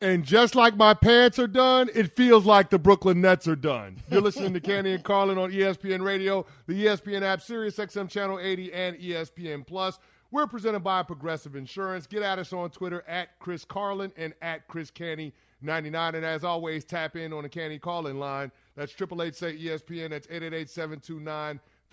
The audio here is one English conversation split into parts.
And just like my pants are done, it feels like the Brooklyn Nets are done. You're listening to Canty and Carlin on ESPN Radio, the ESPN app, Sirius XM Channel 80, and ESPN Plus. We're presented by Progressive Insurance. Get at us on Twitter at Chris Carlin and at Chris Canty 99. And as always, tap in on the Canty Carlin line. That's Triple Eight say ESPN. That's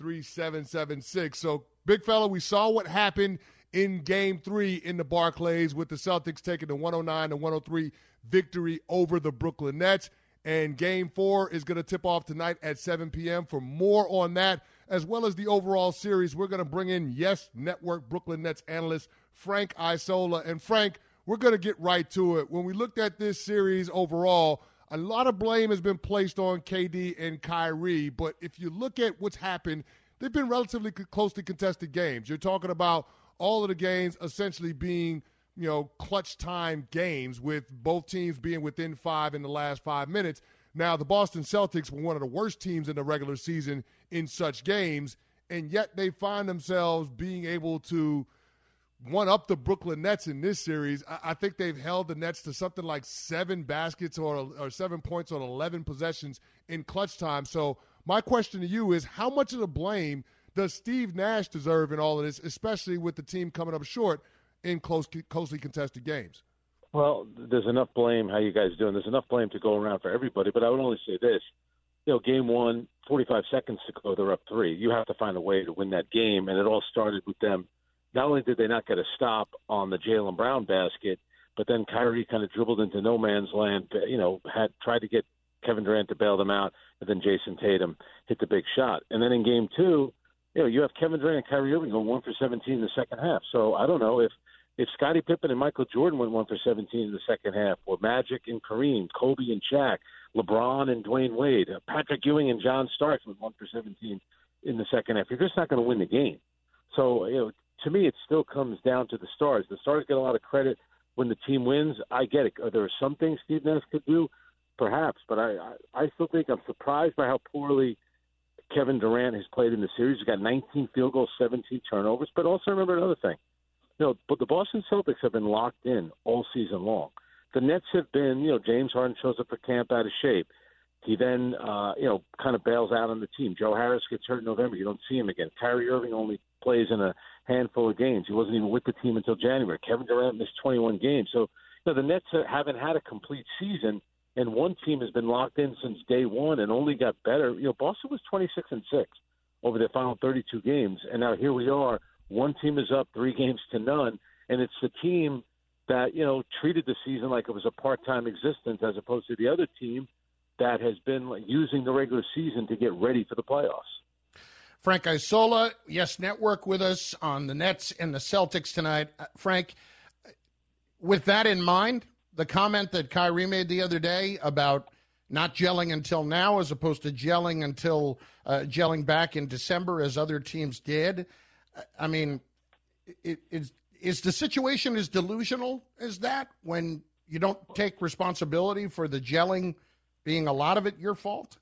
888-729-3776. So, big fella, we saw what happened in game three in the Barclays with the Celtics taking the 109 to 103 victory over the Brooklyn Nets. And game four is going to tip off tonight at 7 p.m. For more on that, as well as the overall series, we're going to bring in Yes Network Brooklyn Nets analyst Frank Isola. And Frank, we're going to get right to it. When we looked at this series overall, a lot of blame has been placed on KD and Kyrie. But if you look at what's happened, they've been relatively closely contested games. You're talking about all of the games essentially being you know clutch time games with both teams being within five in the last five minutes. Now the Boston Celtics were one of the worst teams in the regular season in such games, and yet they find themselves being able to one up the Brooklyn Nets in this series. I, I think they've held the Nets to something like seven baskets or, or seven points on 11 possessions in clutch time. So, my question to you is how much of the blame does Steve Nash deserve in all of this, especially with the team coming up short in close, closely contested games? Well, there's enough blame. How you guys doing? There's enough blame to go around for everybody. But I would only say this: you know, game one, 45 seconds to go, they're up three. You have to find a way to win that game, and it all started with them. Not only did they not get a stop on the Jaylen Brown basket, but then Kyrie kind of dribbled into no man's land. You know, had tried to get Kevin Durant to bail them out, and then Jayson Tatum hit the big shot. And then in game two, you know, you have Kevin Durant and Kyrie Irving going one for 17 in the second half. So I don't know if if Scottie Pippen and Michael Jordan went one for 17 in the second half, or Magic and Kareem, Kobe and Shaq, LeBron and Dwyane Wade, uh, Patrick Ewing and John Starks went one for 17 in the second half, you're just not going to win the game. So you know, to me, it still comes down to the stars. The stars get a lot of credit when the team wins. I get it. Are there some things Steve Nash could do? Perhaps, but I, I, I still think I'm surprised by how poorly Kevin Durant has played in the series. He's got 19 field goals, 17 turnovers. But also remember another thing. You know, but the Boston Celtics have been locked in all season long. The Nets have been, you know, James Harden shows up for camp out of shape. He then, uh, you know, kind of bails out on the team. Joe Harris gets hurt in November. You don't see him again. Kyrie Irving only plays in a handful of games. He wasn't even with the team until January. Kevin Durant missed 21 games. So, you know, the Nets haven't had a complete season – and one team has been locked in since day one and only got better. You know, Boston was 26 and six over their final 32 games, and now here we are. One team is up three games to none, and it's the team that you know treated the season like it was a part-time existence, as opposed to the other team that has been using the regular season to get ready for the playoffs. Frank Isola, Yes Network, with us on the Nets and the Celtics tonight. Uh, Frank, with that in mind, the comment that Kyrie made the other day about not gelling until now as opposed to gelling until uh, gelling back in December as other teams did. I mean, it, is, is the situation as delusional as that when you don't take responsibility for the gelling being a lot of it your fault?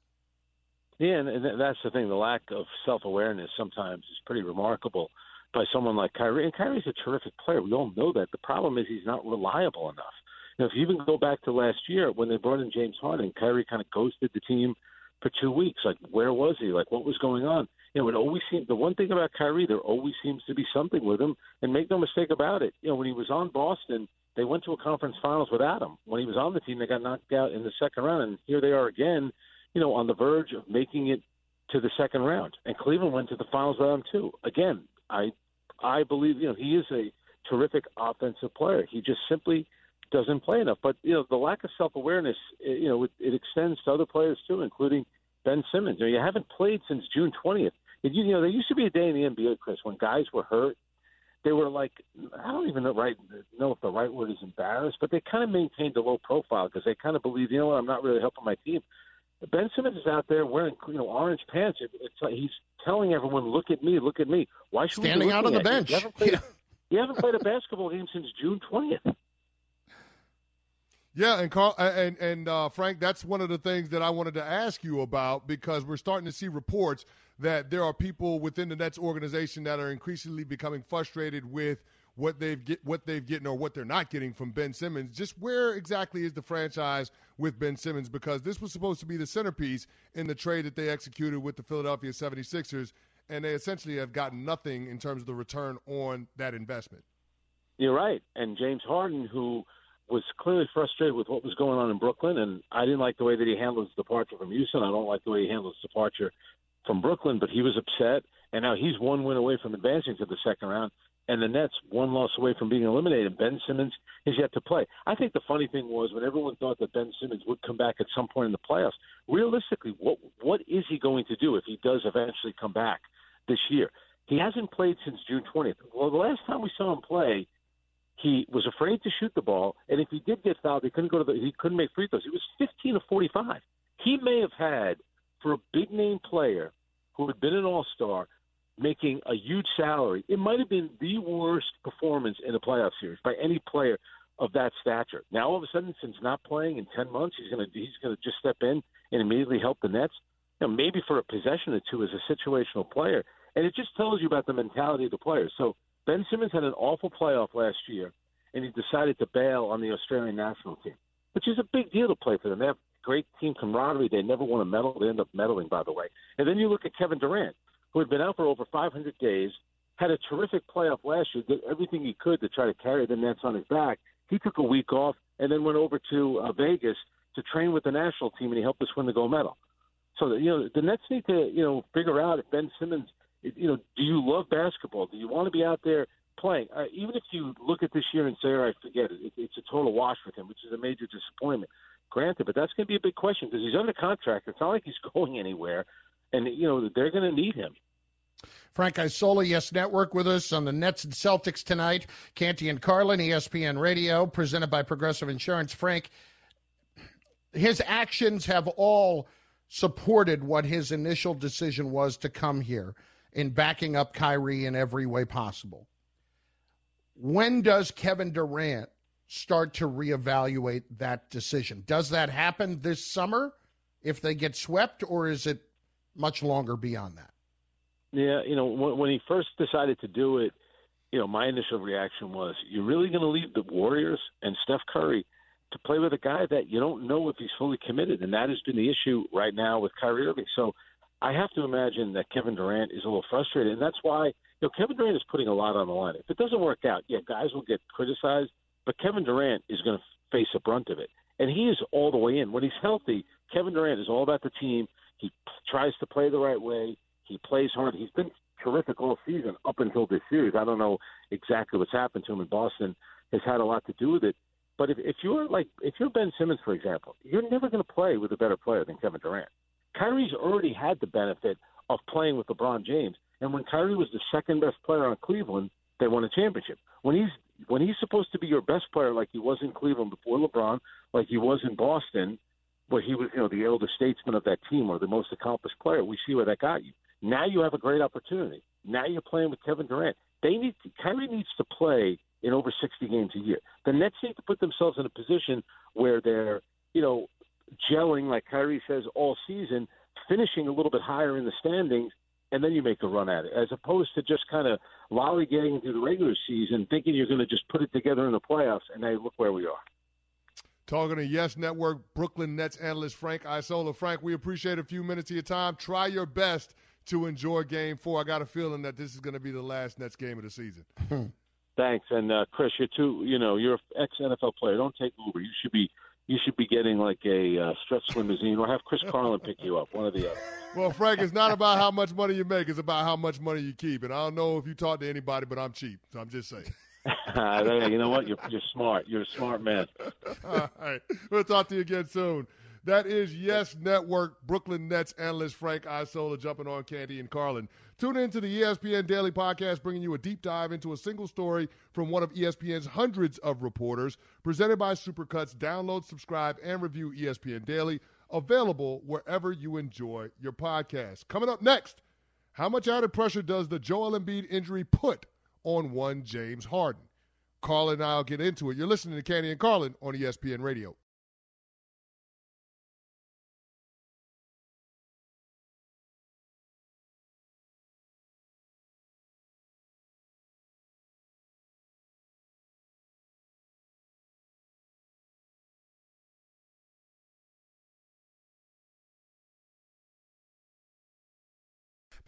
Yeah, and that's the thing. The lack of self awareness sometimes is pretty remarkable by someone like Kyrie. And Kyrie's a terrific player. We all know that. The problem is he's not reliable enough. Now, if you even go back to last year when they brought in James Harden, Kyrie kind of ghosted the team for two weeks. Like, where was he? Like, what was going on? You know, it always seemed the one thing about Kyrie, there always seems to be something with him. And make no mistake about it, you know, when he was on Boston, they went to a conference finals without him. When he was on the team, they got knocked out in the second round, and here they are again, you know, on the verge of making it to the second round. And Cleveland went to the finals without him too. Again, I, I believe you know he is a terrific offensive player. He just simply doesn't play enough. But you know, the lack of self awareness, you know, it, it extends to other players too, including Ben Simmons. You, know, you haven't played since June twentieth. You know, there used to be a day in the NBA, Chris, when guys were hurt they were like I don't even know right know if the right word is embarrassed, but they kind of maintained a low profile because they kind of believe, you know what, I'm not really helping my team. Ben Simmons is out there wearing you know orange pants. It's like he's telling everyone, "Look at me, look at me." Why should standing we out on the bench? You? You, haven't played, yeah. you haven't played a basketball game since June twentieth. Yeah, and Carl and and uh, Frank, that's one of the things that I wanted to ask you about because we're starting to see reports that there are people within the Nets organization that are increasingly becoming frustrated with what they've get what they've getting or what they're not getting from Ben Simmons. Just where exactly is the franchise with Ben Simmons? Because this was supposed to be the centerpiece in the trade that they executed with the Philadelphia 76ers, and they essentially have gotten nothing in terms of the return on that investment. You're right. And James Harden, who was clearly frustrated with what was going on in Brooklyn, and I didn't like the way that he handled his departure from Houston. I don't like the way he handled his departure from Brooklyn, but he was upset, and now he's one win away from advancing to the second round, and the Nets one loss away from being eliminated. Ben Simmons is yet to play. I think the funny thing was when everyone thought that Ben Simmons would come back at some point in the playoffs. Realistically, what what is he going to do if he does eventually come back this year? He hasn't played since June 20th. Well, the last time we saw him play, he was afraid to shoot the ball, and if he did get fouled, he couldn't go to the he couldn't make free throws. He was 15 of 45. He may have had for a big name player who had been an All Star making a huge salary. It might have been the worst performance in a playoff series by any player of that stature. Now all of a sudden, since not playing in 10 months, he's to he's to just step in and immediately help the Nets. You know, maybe for a possession or two as a situational player, and it just tells you about the mentality of the players. So Ben Simmons had an awful playoff last year, and he decided to bail on the Australian national team, which is a big deal to play for them. They have great team camaraderie. They never won a medal. They end up medaling, by the way. And then you look at Kevin Durant, who had been out for over 500 days, had a terrific playoff last year, did everything he could to try to carry the Nets on his back. He took a week off and then went over to uh, Vegas to train with the national team, and he helped us win the gold medal. So you know the Nets need to you know figure out if Ben Simmons, you know, do you love basketball? Do you want to be out there playing? Uh, even if you look at this year and say, right, forget it, it it's a total wash with him, which is a major disappointment. Granted, but that's going to be a big question because he's under contract. It's not like he's going anywhere, and you know they're going to need him. Frank Isola, Yes Network, with us on the Nets and Celtics tonight. Canty and Carlin, ESPN Radio, presented by Progressive Insurance. Frank, his actions have all supported what his initial decision was to come here in backing up Kyrie in every way possible. When does Kevin Durant start to reevaluate that decision? Does that happen this summer if they get swept, or is it much longer beyond that? Yeah, you know, when, he first decided to do it, you know, my initial reaction was, you're really going to leave the Warriors and Steph Curry to play with a guy that you don't know if he's fully committed, and that has been the issue right now with Kyrie Irving. So I have to imagine that Kevin Durant is a little frustrated, and that's why you know Kevin Durant is putting a lot on the line. If it doesn't work out, yeah, guys will get criticized, but Kevin Durant is going to face a brunt of it, and he is all the way in. When he's healthy, Kevin Durant is all about the team. He tries to play the right way. He plays hard. He's been terrific all season up until this series. I don't know exactly what's happened to him in Boston has had a lot to do with it. But if, if you're like if you're Ben Simmons, for example, you're never going to play with a better player than Kevin Durant. Kyrie's already had the benefit of playing with LeBron James, and when Kyrie was the second best player on Cleveland, they won a championship. When he's when he's supposed to be your best player, like he was in Cleveland before LeBron, like he was in Boston, where he was you know the elder statesman of that team or the most accomplished player, we see where that got you. Now you have a great opportunity. Now you're playing with Kevin Durant. They need to, Kyrie needs to play in over 60 games a year. The Nets need to put themselves in a position where they're, you know, gelling like Kyrie says all season, finishing a little bit higher in the standings, and then you make a run at it, as opposed to just kind of lollygagging through the regular season, thinking you're going to just put it together in the playoffs, and now look where we are. Talking to Yes Network, Brooklyn Nets analyst Frank Isola. Frank, we appreciate a few minutes of your time. Try your best to enjoy Game Four. I got a feeling that this is going to be the last Nets game of the season. Thanks, and uh, Chris, you're too. You know, you're an ex NFL player. Don't take Uber. You should be. You should be getting like a uh, stretch limousine, or have Chris Carlin pick you up. One of the other. Well, Frank, it's not about how much money you make; it's about how much money you keep. And I don't know if you talk to anybody, but I'm cheap, so I'm just saying. you know what? You're, you're smart. You're a smart man. All right. We'll talk to you again soon. That is Yes Network Brooklyn Nets analyst Frank Isola jumping on Canty and Carlin. Tune in to the ESPN Daily Podcast, bringing you a deep dive into a single story from one of ESPN's hundreds of reporters. Presented by Supercuts. Download, subscribe, and review ESPN Daily. Available wherever you enjoy your podcast. Coming up next, how much added pressure does the Joel Embiid injury put on one James Harden? Carlin and I'll get into it. You're listening to Canty and Carlin on ESPN Radio.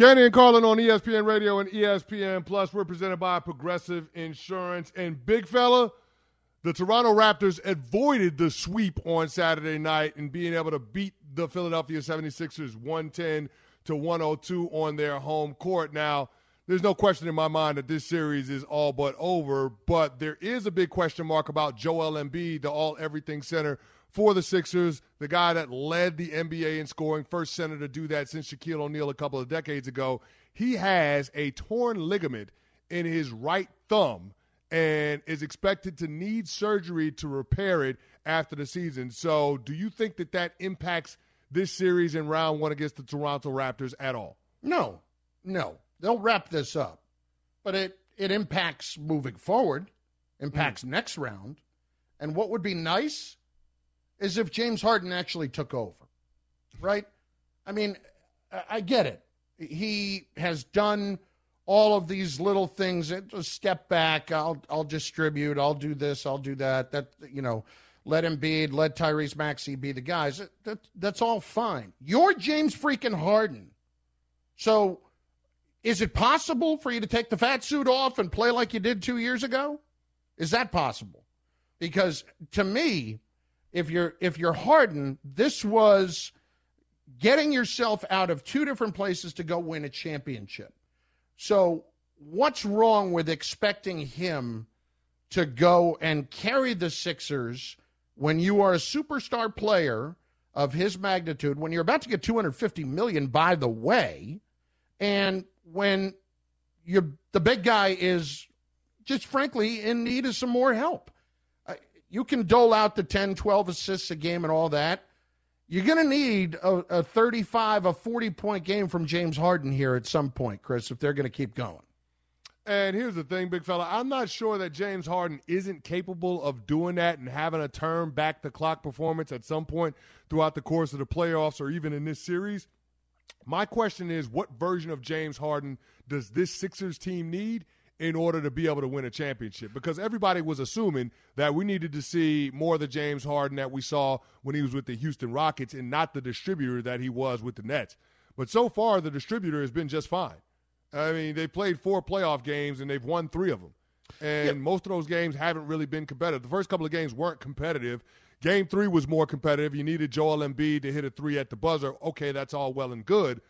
Canty and Carlin on ESPN Radio and ESPN Plus. We're presented by Progressive Insurance. And big fella, the Toronto Raptors avoided the sweep on Saturday night and being able to beat the Philadelphia 76ers 110 to 102 on their home court. Now, there's no question in my mind that this series is all but over, but there is a big question mark about Joel Embiid, the all everything center for the Sixers, the guy that led the NBA in scoring, first center to do that since Shaquille O'Neal a couple of decades ago. He has a torn ligament in his right thumb and is expected to need surgery to repair it after the season. So, do you think that that impacts this series in round one against the Toronto Raptors at all? No, no. They'll wrap this up, but it, it impacts moving forward, impacts mm. next round. And what would be nice is if James Harden actually took over, right? I mean, I get it. He has done all of these little things. Step back. I'll I'll distribute. I'll do this. I'll do that. That you know, let him be. Let Tyrese Maxey be the guys. That, that's all fine. You're James freaking Harden. So, is it possible for you to take the fat suit off and play like you did two years ago? Is that possible? Because to me, if you're if you're Harden, this was getting yourself out of two different places to go win a championship. So what's wrong with expecting him to go and carry the Sixers when you are a superstar player of his magnitude, when you're about to get 250 million by the way, and when you're the big guy is just frankly in need of some more help you can dole out the 10, 12 assists a game and all that. You're going to need a, a 35, a 40 point game from James Harden here at some point, Chris, if they're going to keep going. And here's the thing, big fella. I'm not sure that James Harden isn't capable of doing that and having a turn back the clock performance at some point throughout the course of the playoffs or even in this series. My question is what version of James Harden does this Sixers team need in order to be able to win a championship? Because everybody was assuming that we needed to see more of the James Harden that we saw when he was with the Houston Rockets and not the distributor that he was with the Nets. But so far, the distributor has been just fine. I mean, they played four playoff games and they've won three of them. And yep. most of those games haven't really been competitive. The first couple of games weren't competitive. Game three was more competitive. You needed Joel Embiid to hit a three at the buzzer. Okay, that's all well and good.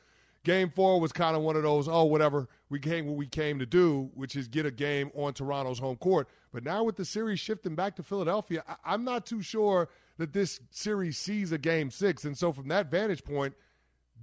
Game four was kind of one of those, oh, whatever. We came what we came to do, which is get a game on Toronto's home court. But now with the series shifting back to Philadelphia, I- I'm not too sure that this series sees a game six. And so from that vantage point,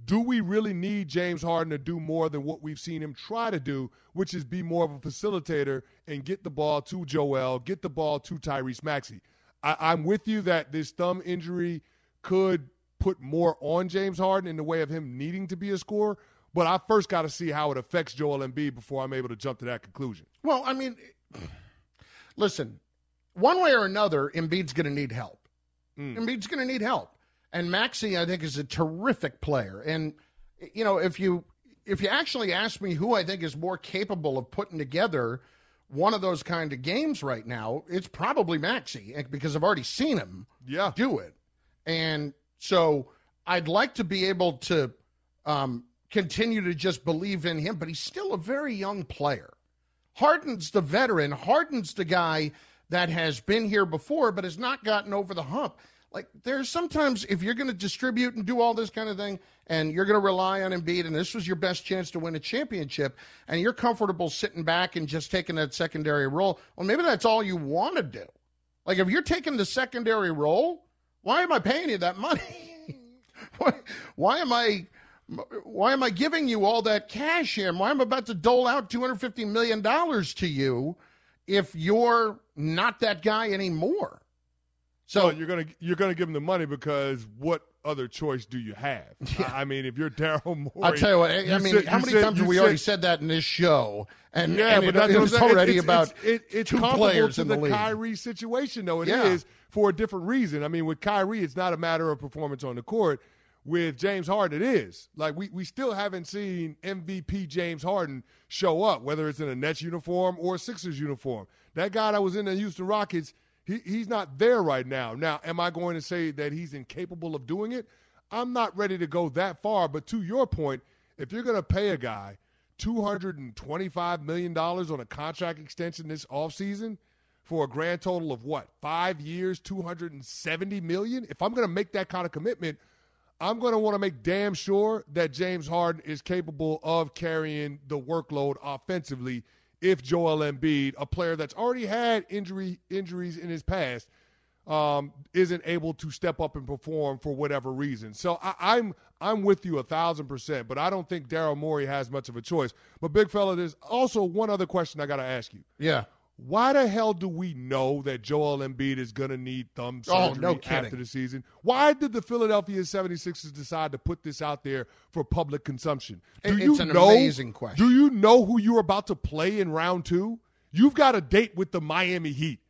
do we really need James Harden to do more than what we've seen him try to do, which is be more of a facilitator and get the ball to Joel, get the ball to Tyrese Maxey? I, am with you that this thumb injury could put more on James Harden in the way of him needing to be a scorer. But I first got to see how it affects Joel Embiid before I'm able to jump to that conclusion. Well, I mean, listen, one way or another, Embiid's going to need help. Mm. Embiid's going to need help. And Maxey, I think, is a terrific player. And you know, if you if you actually ask me who I think is more capable of putting together one of those kind of games right now, it's probably Maxey eh, because I've already seen him yeah. do it. And so I'd like to be able to um, continue to just believe in him, but he's still a very young player. Harden's the veteran. Harden's the guy that has been here before, but has not gotten over the hump like there's sometimes if you're going to distribute and do all this kind of thing and you're going to rely on Embiid and this was your best chance to win a championship and you're comfortable sitting back and just taking that secondary role, well maybe that's all you want to do. Like if you're taking the secondary role, why am I paying you that money? why, why am I why am I giving you all that cash here? Why am I about to dole out $250 million to you if you're not that guy anymore? So you're gonna you're gonna give him the money because what other choice do you have? Yeah. I mean, if you're Daryl Morey, I'll tell you what. I you mean, said, how many said, times have we said, already said that in this show? And yeah, and but it, that's it was already it's, about it's, it, it's two players to in the, the league. Kyrie situation, though. It yeah. is for a different reason. I mean, with Kyrie, it's not a matter of performance on the court. With James Harden, it is like we we still haven't seen MVP James Harden show up, whether it's in a Nets uniform or a Sixers uniform. That guy that was in the Houston Rockets he, he's not there right now. Now, am I going to say that he's incapable of doing it? I'm not ready to go that far. But to your point, if you're going to pay a guy $225 million on a contract extension this offseason for a grand total of what, five years, 270 million? If I'm going to make that kind of commitment, I'm going to want to make damn sure that James Harden is capable of carrying the workload offensively if Joel Embiid, a player that's already had injury injuries in his past, um, isn't able to step up and perform for whatever reason. So I, I'm I'm with you a thousand percent, but I don't think Daryl Morey has much of a choice. But big fella, there's also one other question I got to ask you. Yeah. Why the hell do we know that Joel Embiid is going to need thumb oh, surgery no after the season? Why did the Philadelphia 76ers decide to put this out there for public consumption? Do it's you an know, amazing question. Do you know who you're about to play in round two? You've got a date with the Miami Heat.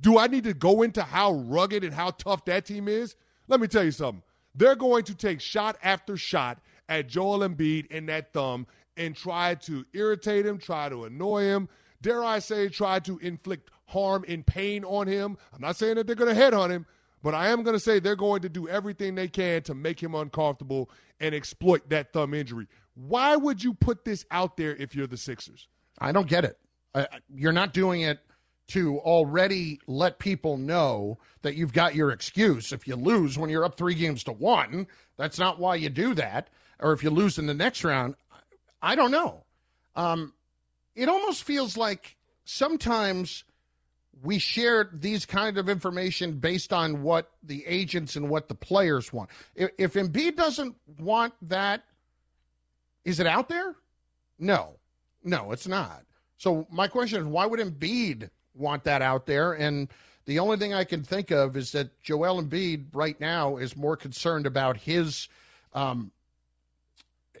Do I need to go into how rugged and how tough that team is? Let me tell you something. They're going to take shot after shot at Joel Embiid and that thumb and try to irritate him, try to annoy him, dare I say, try to inflict harm and pain on him. I'm not saying that they're going to head on him, but I am going to say they're going to do everything they can to make him uncomfortable and exploit that thumb injury. Why would you put this out there if you're the Sixers? I don't get it. Uh, you're not doing it to already let people know that you've got your excuse. If you lose when you're up three games to one, that's not why you do that. Or if you lose in the next round, I don't know. Um, it almost feels like sometimes we share these kind of information based on what the agents and what the players want. If, if Embiid doesn't want that, is it out there? No, no, it's not. So my question is, why would Embiid want that out there? And the only thing I can think of is that Joel Embiid right now is more concerned about his, um,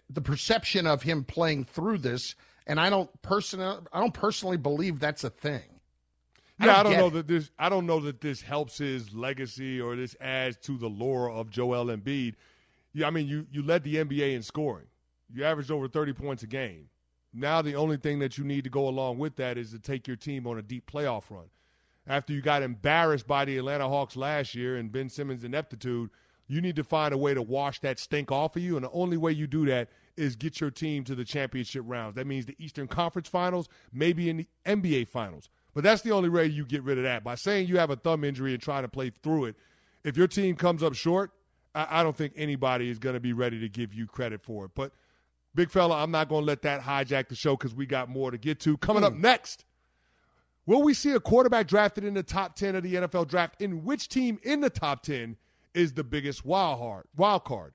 the perception of him playing through this and I don't personally, I don't personally believe that's a thing. Yeah, I don't, I don't know it. that this. I don't know that this helps his legacy or this adds to the lore of Joel Embiid. Yeah, I mean, you you led the NBA in scoring. You averaged over 30 points a game. Now the only thing that you need to go along with that is to take your team on a deep playoff run. After you got embarrassed by the Atlanta Hawks last year and Ben Simmons' ineptitude, you need to find a way to wash that stink off of you. And the only way you do that is get your team to the championship rounds. That means the Eastern Conference Finals, maybe in the NBA Finals. But that's the only way you get rid of that. By saying you have a thumb injury and trying to play through it, if your team comes up short, I, I don't think anybody is going to be ready to give you credit for it. But, big fella, I'm not going to let that hijack the show because we got more to get to. Coming mm. up hmm. next, will we see a quarterback drafted in the top 10 of the NFL draft? In which team in the top 10 is the biggest wild, wild card?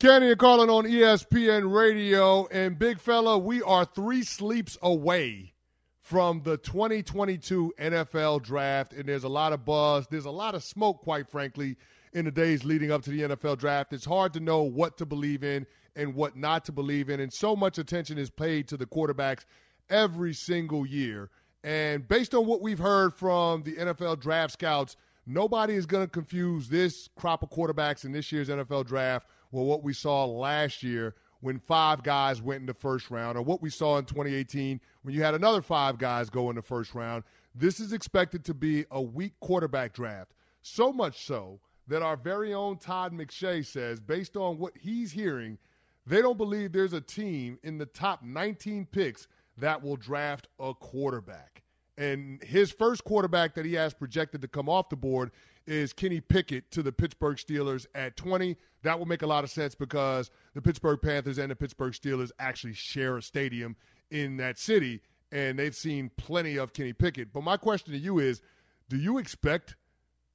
Canty and Carlin on ESPN Radio. And big fella, we are three sleeps away from the 2022 NFL draft. And there's a lot of buzz. There's a lot of smoke, quite frankly, in the days leading up to the NFL draft. It's hard to know what to believe in and what not to believe in. And so much attention is paid to the quarterbacks every single year. And based on what we've heard from the NFL draft scouts, nobody is going to confuse this crop of quarterbacks in this year's NFL draft well, what we saw last year when five guys went in the first round, or what we saw in 2018 when you had another five guys go in the first round. This is expected to be a weak quarterback draft. So much so that our very own Todd McShay says, based on what he's hearing, they don't believe there's a team in the top 19 picks that will draft a quarterback. And his first quarterback that he has projected to come off the board is Kenny Pickett to the Pittsburgh Steelers at 20. That will make a lot of sense because the Pittsburgh Panthers and the Pittsburgh Steelers actually share a stadium in that city, and they've seen plenty of Kenny Pickett. But my question to you is do you expect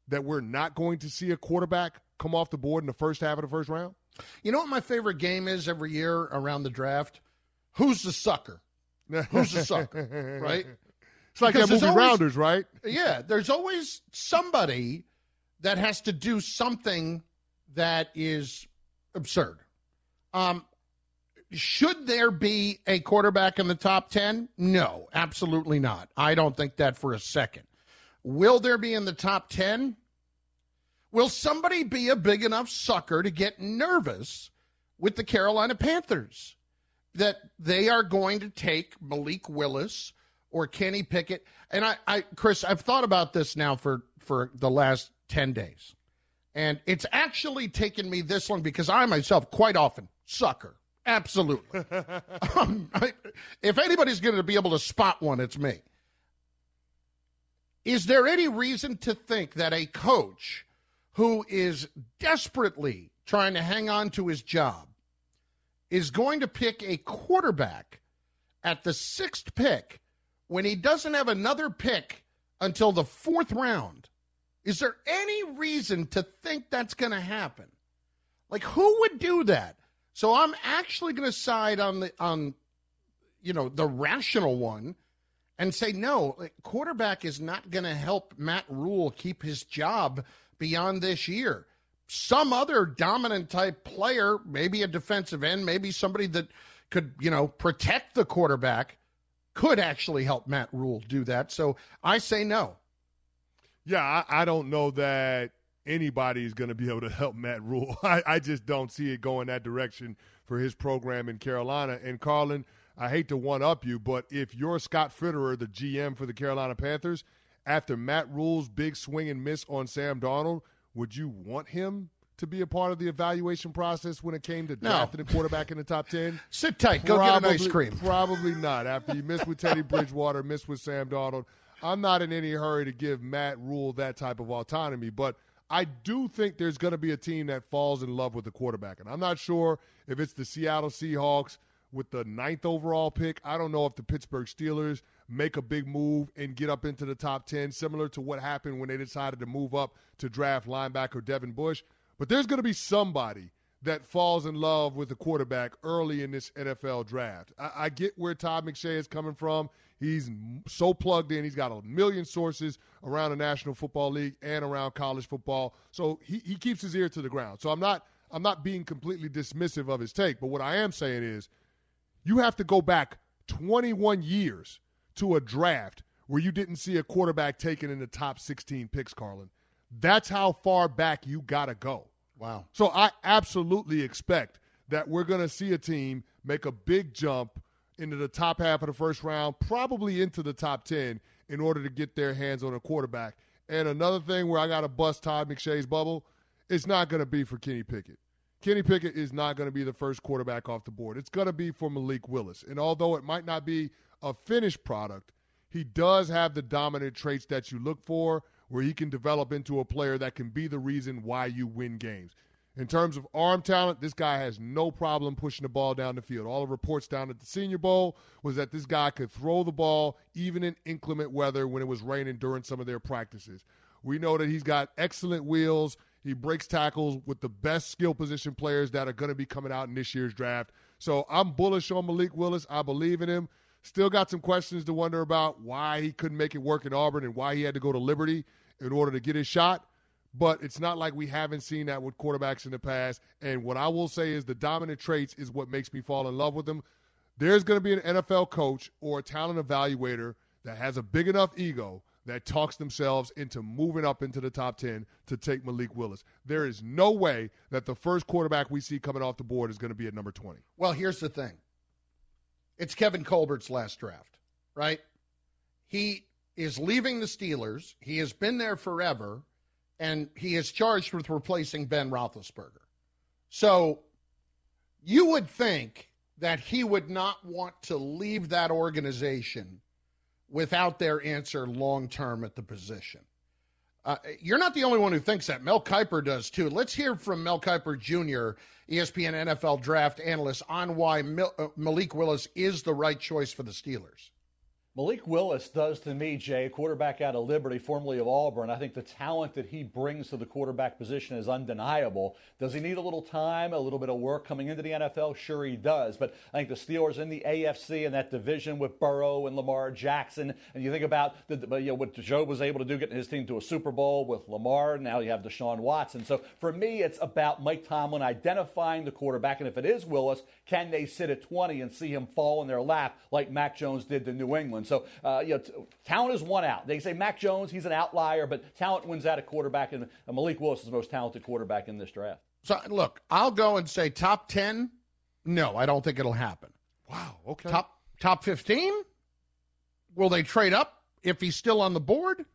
that we're not going to see a quarterback come off the board in the first half of the first round? You know what my favorite game is every year around the draft? Who's the sucker? Who's the sucker? right? It's like because that movie always, Rounders, right? Yeah, there's always somebody that has to do something that is absurd. Um, should there be a quarterback in the top 10? No, absolutely not. I don't think that for a second. Will there be in the top 10? Will somebody be a big enough sucker to get nervous with the Carolina Panthers that they are going to take Malik Willis or Kenny Pickett? And I, I Chris, I've thought about this now for, for the last 10 days. And it's actually taken me this long because I myself quite often sucker. Absolutely. um, I, if anybody's going to be able to spot one, it's me. Is there any reason to think that a coach who is desperately trying to hang on to his job is going to pick a quarterback at the sixth pick when he doesn't have another pick until the fourth round? Is there any reason to think that's going to happen? Like who would do that? So I'm actually going to side on the on you know the rational one and say no, like, quarterback is not going to help Matt Rhule keep his job beyond this year. Some other dominant type player, maybe a defensive end, maybe somebody that could, you know, protect the quarterback could actually help Matt Rhule do that. So I say no. Yeah, I, I don't know that anybody is going to be able to help Matt Rhule. I, I just don't see it going that direction for his program in Carolina. And Carlin, I hate to one up you, but if you're Scott Fitterer, the GM for the Carolina Panthers, after Matt Rhule's big swing and miss on Sam Darnold, would you want him to be a part of the evaluation process when it came to drafting no. a quarterback in the top 10? Sit tight. Go get an ice cream. Probably not. After you miss with Teddy Bridgewater, miss with Sam Darnold, I'm not in any hurry to give Matt Rhule that type of autonomy, but I do think there's going to be a team that falls in love with the quarterback. And I'm not sure if it's the Seattle Seahawks with the ninth overall pick. I don't know if the Pittsburgh Steelers – make a big move and get up into the top 10, similar to what happened when they decided to move up to draft linebacker Devin Bush. But there's going to be somebody that falls in love with the quarterback early in this NFL draft. I, I, get where Todd McShay is coming from. He's so plugged in. He's got a million sources around the National Football League and around college football. So he, he keeps his ear to the ground. So I'm not I'm not being completely dismissive of his take, but what I am saying is you have to go back 21 years to a draft where you didn't see a quarterback taken in the top 16 picks, Carlin. That's how far back you got to go. Wow. So I absolutely expect that we're going to see a team make a big jump into the top half of the first round, probably into the top 10 in order to get their hands on a quarterback. And another thing where I got to bust Todd McShay's bubble, it's not going to be for Kenny Pickett. Kenny Pickett is not going to be the first quarterback off the board. It's going to be for Malik Willis. And although it might not be a finished product, he does have the dominant traits that you look for, where he can develop into a player that can be the reason why you win games. In terms of arm talent, this guy has no problem pushing the ball down the field. All the reports down at the Senior Bowl was that this guy could throw the ball even in inclement weather when it was raining during some of their practices. We know that he's got excellent wheels. He breaks tackles with the best skill position players that are going to be coming out in this year's draft. So I'm bullish on Malik Willis. I believe in him. Still got some questions to wonder about why he couldn't make it work in Auburn and why he had to go to Liberty in order to get his shot. But it's not like we haven't seen that with quarterbacks in the past. And what I will say is the dominant traits is what makes me fall in love with them. There's going to be an NFL coach or a talent evaluator that has a big enough ego that talks themselves into moving up into the top 10 to take Malik Willis. There is no way that the first quarterback we see coming off the board is going to be at number 20. Well, here's the thing it's Kevin Colbert's last draft, right? He is leaving the Steelers. He has been there forever, and he is charged with replacing Ben Roethlisberger. So you would think that he would not want to leave that organization without their answer long term at the position. Uh, you're not the only one who thinks that. Mel Kiper does too. Let's hear from Mel Kiper Jr., ESPN NFL draft analyst, on why Mil- uh, Malik Willis is the right choice for the Steelers. Malik Willis does to me, Jay, quarterback out of Liberty, formerly of Auburn. I think the talent that he brings to the quarterback position is undeniable. Does he need a little time, a little bit of work coming into the NFL? Sure, he does. But I think the Steelers in the AFC and that division with Burrow and Lamar Jackson, and you think about the, you know, what Joe was able to do getting his team to a Super Bowl with Lamar. Now you have Deshaun Watson. So for me, it's about Mike Tomlin identifying the quarterback, and if it is Willis, can they sit at 20 and see him fall in their lap like Mac Jones did to New England? So, uh, you know, t- talent is one out. They say Mac Jones, he's an outlier, but talent wins out at quarterback, and Malik Willis is the most talented quarterback in this draft. So, look, I'll go and say top 10. No, I don't think it'll happen. Wow. Okay. Top top 15? Will they trade up if he's still on the board?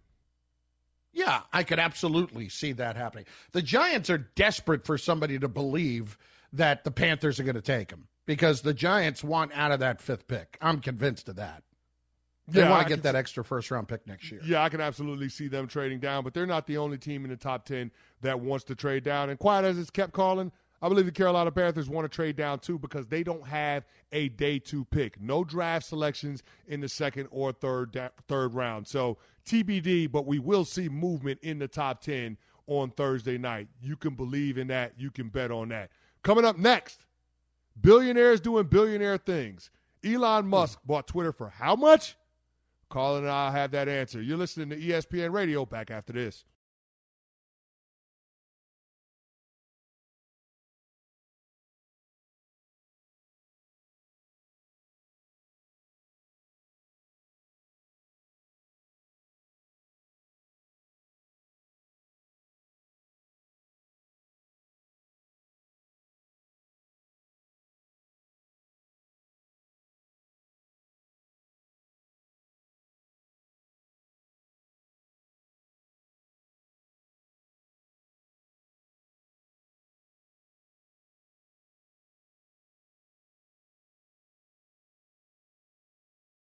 Yeah, I could absolutely see that happening. The Giants are desperate for somebody to believe that the Panthers are going to take him because the Giants want out of that fifth pick. I'm convinced of that. They Yeah, want I to get that extra first round pick next year. Yeah, I can absolutely see them trading down, but they're not the only team in the top 10 that wants to trade down. And quiet as it's kept Carlin, I believe the Carolina Panthers want to trade down too because they don't have a day two pick. No draft selections in the second or third da- third round. So TBD, but we will see movement in the top 10 on Thursday night. You can believe in that. You can bet on that. Coming up next, billionaires doing billionaire things. Elon Musk bought Twitter for how much? Carlin and I'll have that answer. You're listening to ESPN Radio. Back after this.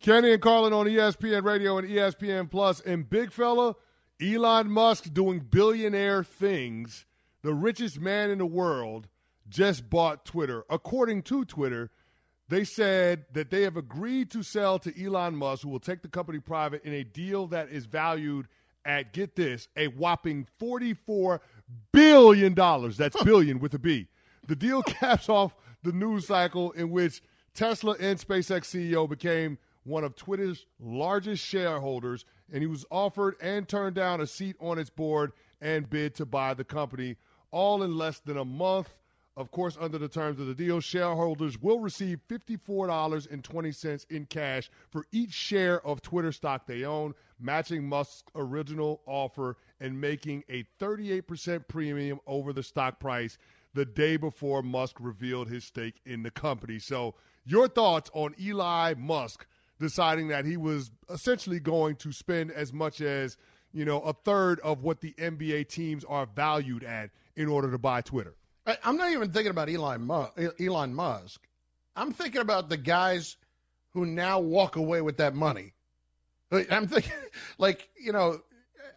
Canty and Carlin on ESPN Radio and ESPN Plus, and big fella, Elon Musk doing billionaire things. The richest man in the world just bought Twitter. According to Twitter, they said that they have agreed to sell to Elon Musk, who will take the company private in a deal that is valued at get this a whopping forty-four billion dollars. That's billion with a B. The deal caps off the news cycle in which Tesla and SpaceX CEO became one of Twitter's largest shareholders, and he was offered and turned down a seat on its board and bid to buy the company, all in less than a month. Of course, under the terms of the deal, shareholders will receive $54.20 in cash for each share of Twitter stock they own, matching Musk's original offer and making a 38% premium over the stock price the day before Musk revealed his stake in the company. So, your thoughts on Eli Musk deciding that he was essentially going to spend as much as, you know, a third of what the NBA teams are valued at in order to buy Twitter? I'm not even thinking about Elon, Mu- Elon Musk. I'm thinking about the guys who now walk away with that money. I'm thinking, like, you know,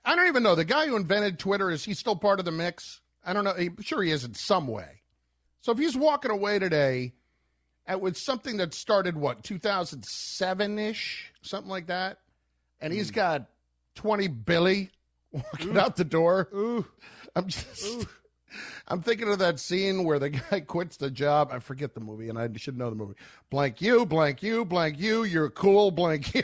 I don't even know. The guy who invented Twitter, is he still part of the mix? I don't know. He, sure, he is in some way. So if he's walking away today with something that started, what, 2007 ish, something like that, and he's hmm. got 20 Billy walking out the door, Ooh, I'm just. I'm thinking of that scene where the guy quits the job. I forget the movie, and I should know the movie. Blank you, blank you, blank you. You're cool, blank you.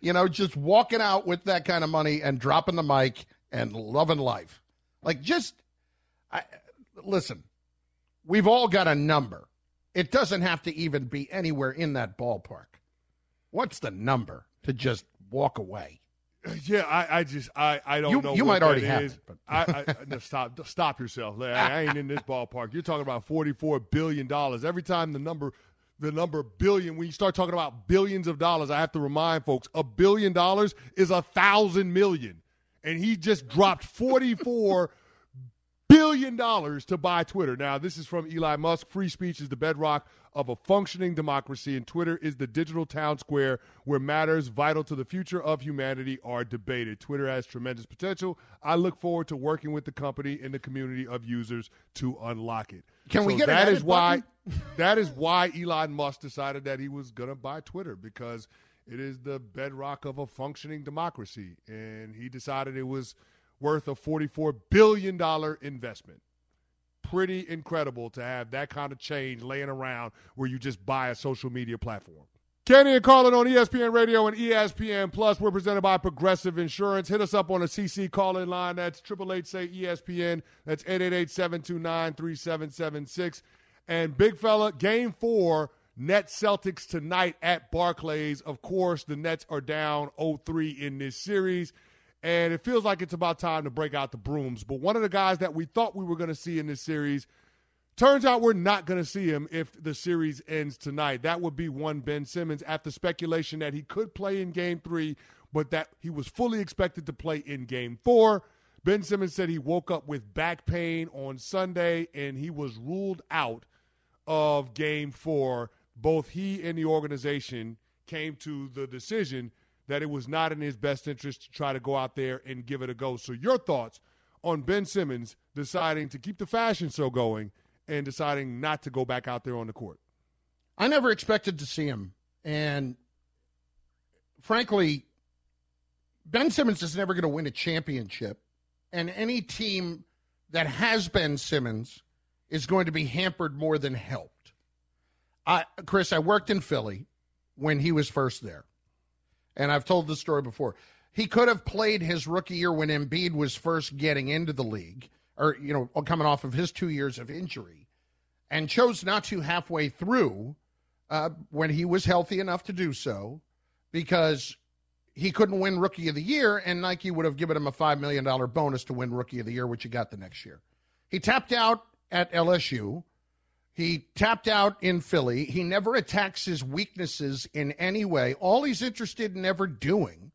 you know, just walking out with that kind of money and dropping the mic and loving life. Like, just I, listen. We've all got a number. It doesn't have to even be anywhere in that ballpark. What's the number to just walk away? Yeah, I, I just I, I don't you, know. You might already have it, but I, I no, stop stop yourself. I ain't in this ballpark. You're talking about forty four billion dollars. Every time the number the number billion when you start talking about billions of dollars, I have to remind folks a billion dollars is a thousand million, and he just dropped forty four billion dollars to buy Twitter. Now, this is from Elon Musk. Free speech is the bedrock of a functioning democracy, and Twitter is the digital town square where matters vital to the future of humanity are debated. Twitter has tremendous potential. I look forward to working with the company and the community of users to unlock it. Can so we get that is why that is why Elon Musk decided that he was going to buy Twitter because it is the bedrock of a functioning democracy, and he decided it was worth a $44 billion investment. Pretty incredible to have that kind of change laying around where you just buy a social media platform. Canty and Carlin on ESPN Radio and ESPN Plus. We're presented by Progressive Insurance. Hit us up on a CC call-in line. That's 888 say ESPN. That's 888-729-3776. And big fella, game four, Nets Celtics tonight at Barclays. Of course, the Nets are down 0-3 in this series and it feels like it's about time to break out the brooms. But one of the guys that we thought we were going to see in this series turns out we're not going to see him if the series ends tonight. That would be one Ben Simmons after speculation that he could play in game three, but that he was fully expected to play in game four. Ben Simmons said he woke up with back pain on Sunday and he was ruled out of game four. Both he and the organization came to the decision that it was not in his best interest to try to go out there and give it a go. So, your thoughts on Ben Simmons deciding to keep the fashion show going and deciding not to go back out there on the court? I never expected to see him. And frankly, Ben Simmons is never going to win a championship. And any team that has Ben Simmons is going to be hampered more than helped. I, Chris, I worked in Philly when he was first there. And I've told this story before. He could have played his rookie year when Embiid was first getting into the league, or, you know, coming off of his two years of injury, and chose not to halfway through uh, when he was healthy enough to do so because he couldn't win rookie of the year, and Nike would have given him a $5 million bonus to win rookie of the year, which he got the next year. He tapped out at LSU. He tapped out in Philly. He never attacks his weaknesses in any way. All he's interested in ever doing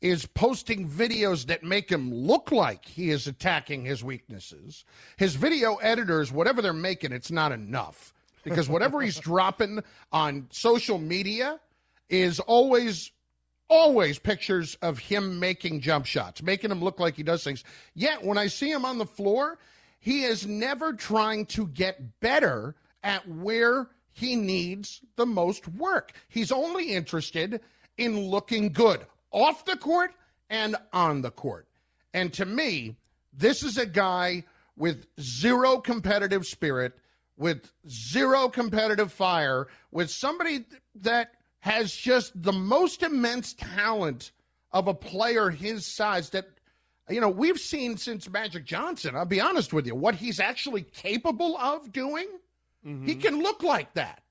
is posting videos that make him look like he is attacking his weaknesses. His video editors, whatever they're making, it's not enough because whatever he's dropping on social media is always always pictures of him making jump shots, making him look like he does things. Yet when I see him on the floor, he is never trying to get better at where he needs the most work. He's only interested in looking good off the court and on the court. And to me, this is a guy with zero competitive spirit, with zero competitive fire, with somebody that has just the most immense talent of a player his size that you know we've seen since Magic Johnson. I'll be honest with you, what he's actually capable of doing, mm-hmm. he can look like that.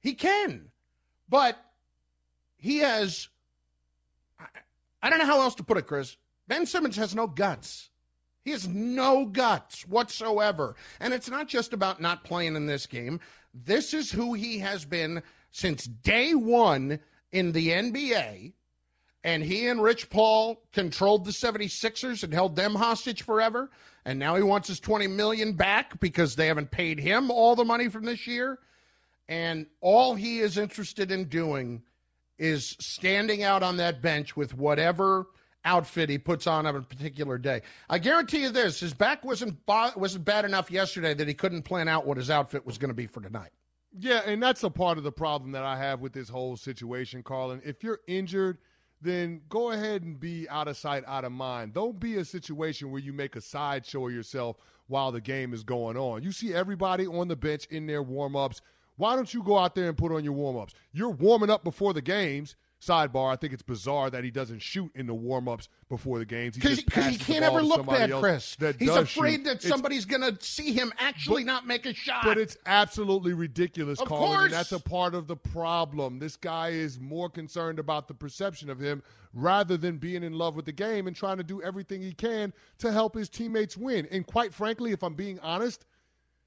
He can, but he has. I, I don't know how else to put it, Chris. Ben Simmons has no guts. He has no guts whatsoever. And it's not just about not playing in this game. This is who he has been since day one in the NBA. And he and Rich Paul controlled the 76ers and held them hostage forever. And now he wants his 20 million back because they haven't paid him all the money from this year. And all he is interested in doing is standing out on that bench with whatever outfit he puts on on a particular day. I guarantee you this: his back wasn't wasn't bad enough yesterday that he couldn't plan out what his outfit was going to be for tonight. Yeah, and that's a part of the problem that I have with this whole situation, Carlin. If you're injured, then go ahead and be out of sight, out of mind. Don't be a situation where you make a sideshow of yourself while the game is going on. You see everybody on the bench in their warm ups. Why don't you go out there and put on your warm ups? You're warming up before the games. Sidebar, I think it's bizarre that he doesn't shoot in the warm ups before the games. Because he, he, can't ever look bad, Chris. He's afraid shoot. that somebody's going to see him actually but, not make a shot. But it's absolutely ridiculous, of Carlin, course. and that's a part of the problem. This guy is more concerned about the perception of him rather than being in love with the game and trying to do everything he can to help his teammates win. And quite frankly, if I'm being honest,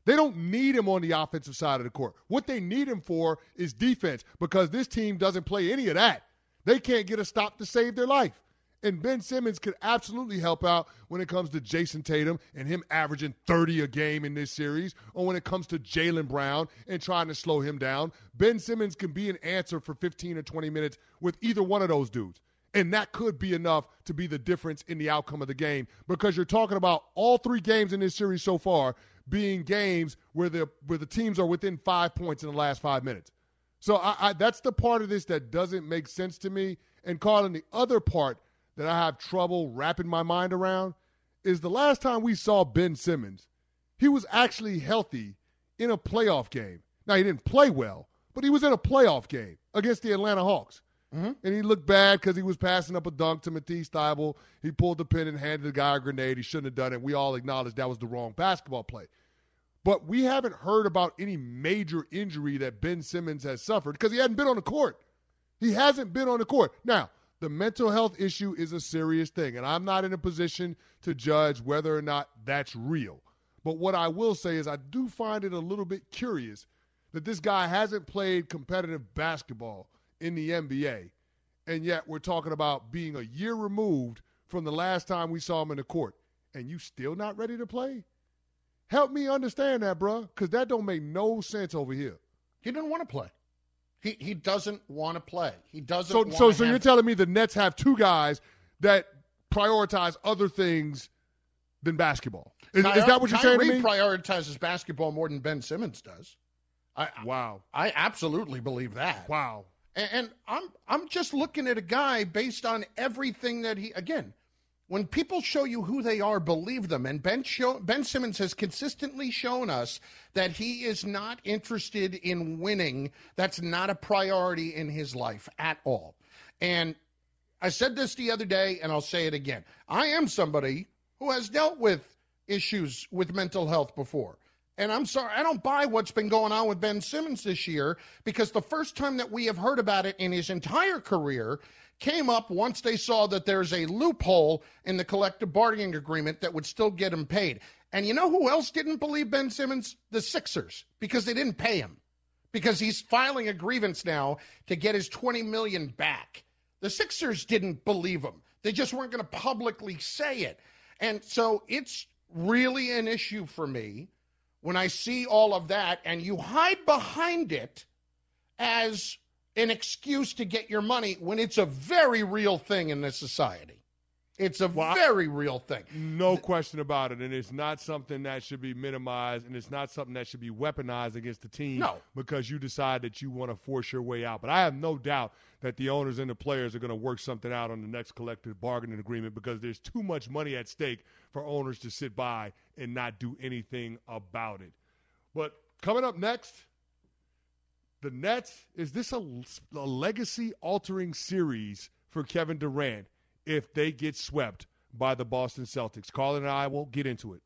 they don't need him on the offensive side of the court. What they need him for is defense because this team doesn't play any of that. They can't get a stop to save their life. And Ben Simmons could absolutely help out when it comes to Jayson Tatum and him averaging 30 a game in this series, or when it comes to Jaylen Brown and trying to slow him down. Ben Simmons can be an answer for 15 or 20 minutes with either one of those dudes. And that could be enough to be the difference in the outcome of the game because you're talking about all three games in this series so far being games where the where the teams are within five points in the last five minutes. So I, I, that's the part of this that doesn't make sense to me. And Carlin, the other part that I have trouble wrapping my mind around is the last time we saw Ben Simmons, he was actually healthy in a playoff game. Now he didn't play well, but he was in a playoff game against the Atlanta Hawks. Mm-hmm. And he looked bad because he was passing up a dunk to Matisse Thybulle. He pulled the pin and handed the guy a grenade. He shouldn't have done it. We all acknowledged that was the wrong basketball play. But we haven't heard about any major injury that Ben Simmons has suffered because he hadn't been on the court. He hasn't been on the court. Now, the mental health issue is a serious thing, and I'm not in a position to judge whether or not that's real. But what I will say is, I do find it a little bit curious that this guy hasn't played competitive basketball in the NBA, and yet we're talking about being a year removed from the last time we saw him in the court, and you still not ready to play? Help me understand that, bro, because that don't make no sense over here. He didn't want to play. He he doesn't want to play. He doesn't. So so so you're telling me the Nets have two guys that prioritize other things than basketball? Is, Kyrie, is that what you're Kyrie saying to me? prioritizes basketball more than Ben Simmons does. I, wow. I absolutely believe that. Wow. And, and I'm I'm just looking at a guy based on everything that he again. When people show you who they are, believe them. And Ben, show, ben Simmons has consistently shown us that he is not interested in winning. That's not a priority in his life at all. And I said this the other day, and I'll say it again. I am somebody who has dealt with issues with mental health before. And I'm sorry, I don't buy what's been going on with Ben Simmons this year because the first time that we have heard about it in his entire career came up once they saw that there's a loophole in the collective bargaining agreement that would still get him paid. And you know who else didn't believe Ben Simmons? The Sixers, because they didn't pay him. Because he's filing a grievance now to get his 20 million back. The Sixers didn't believe him. They just weren't going to publicly say it. And so it's really an issue for me when I see all of that and you hide behind it as an excuse to get your money when it's a very real thing in this society. It's a well, very real thing. No question about it. And it's not something that should be minimized and it's not something that should be weaponized against the team no. because you decide that you want to force your way out. But I have no doubt that the owners and the players are going to work something out on the next collective bargaining agreement because there's too much money at stake for owners to sit by and not do anything about it. But coming up next, the Nets, is this a, a legacy altering series for Kevin Durant if they get swept by the Boston Celtics? Carlin and I will get into it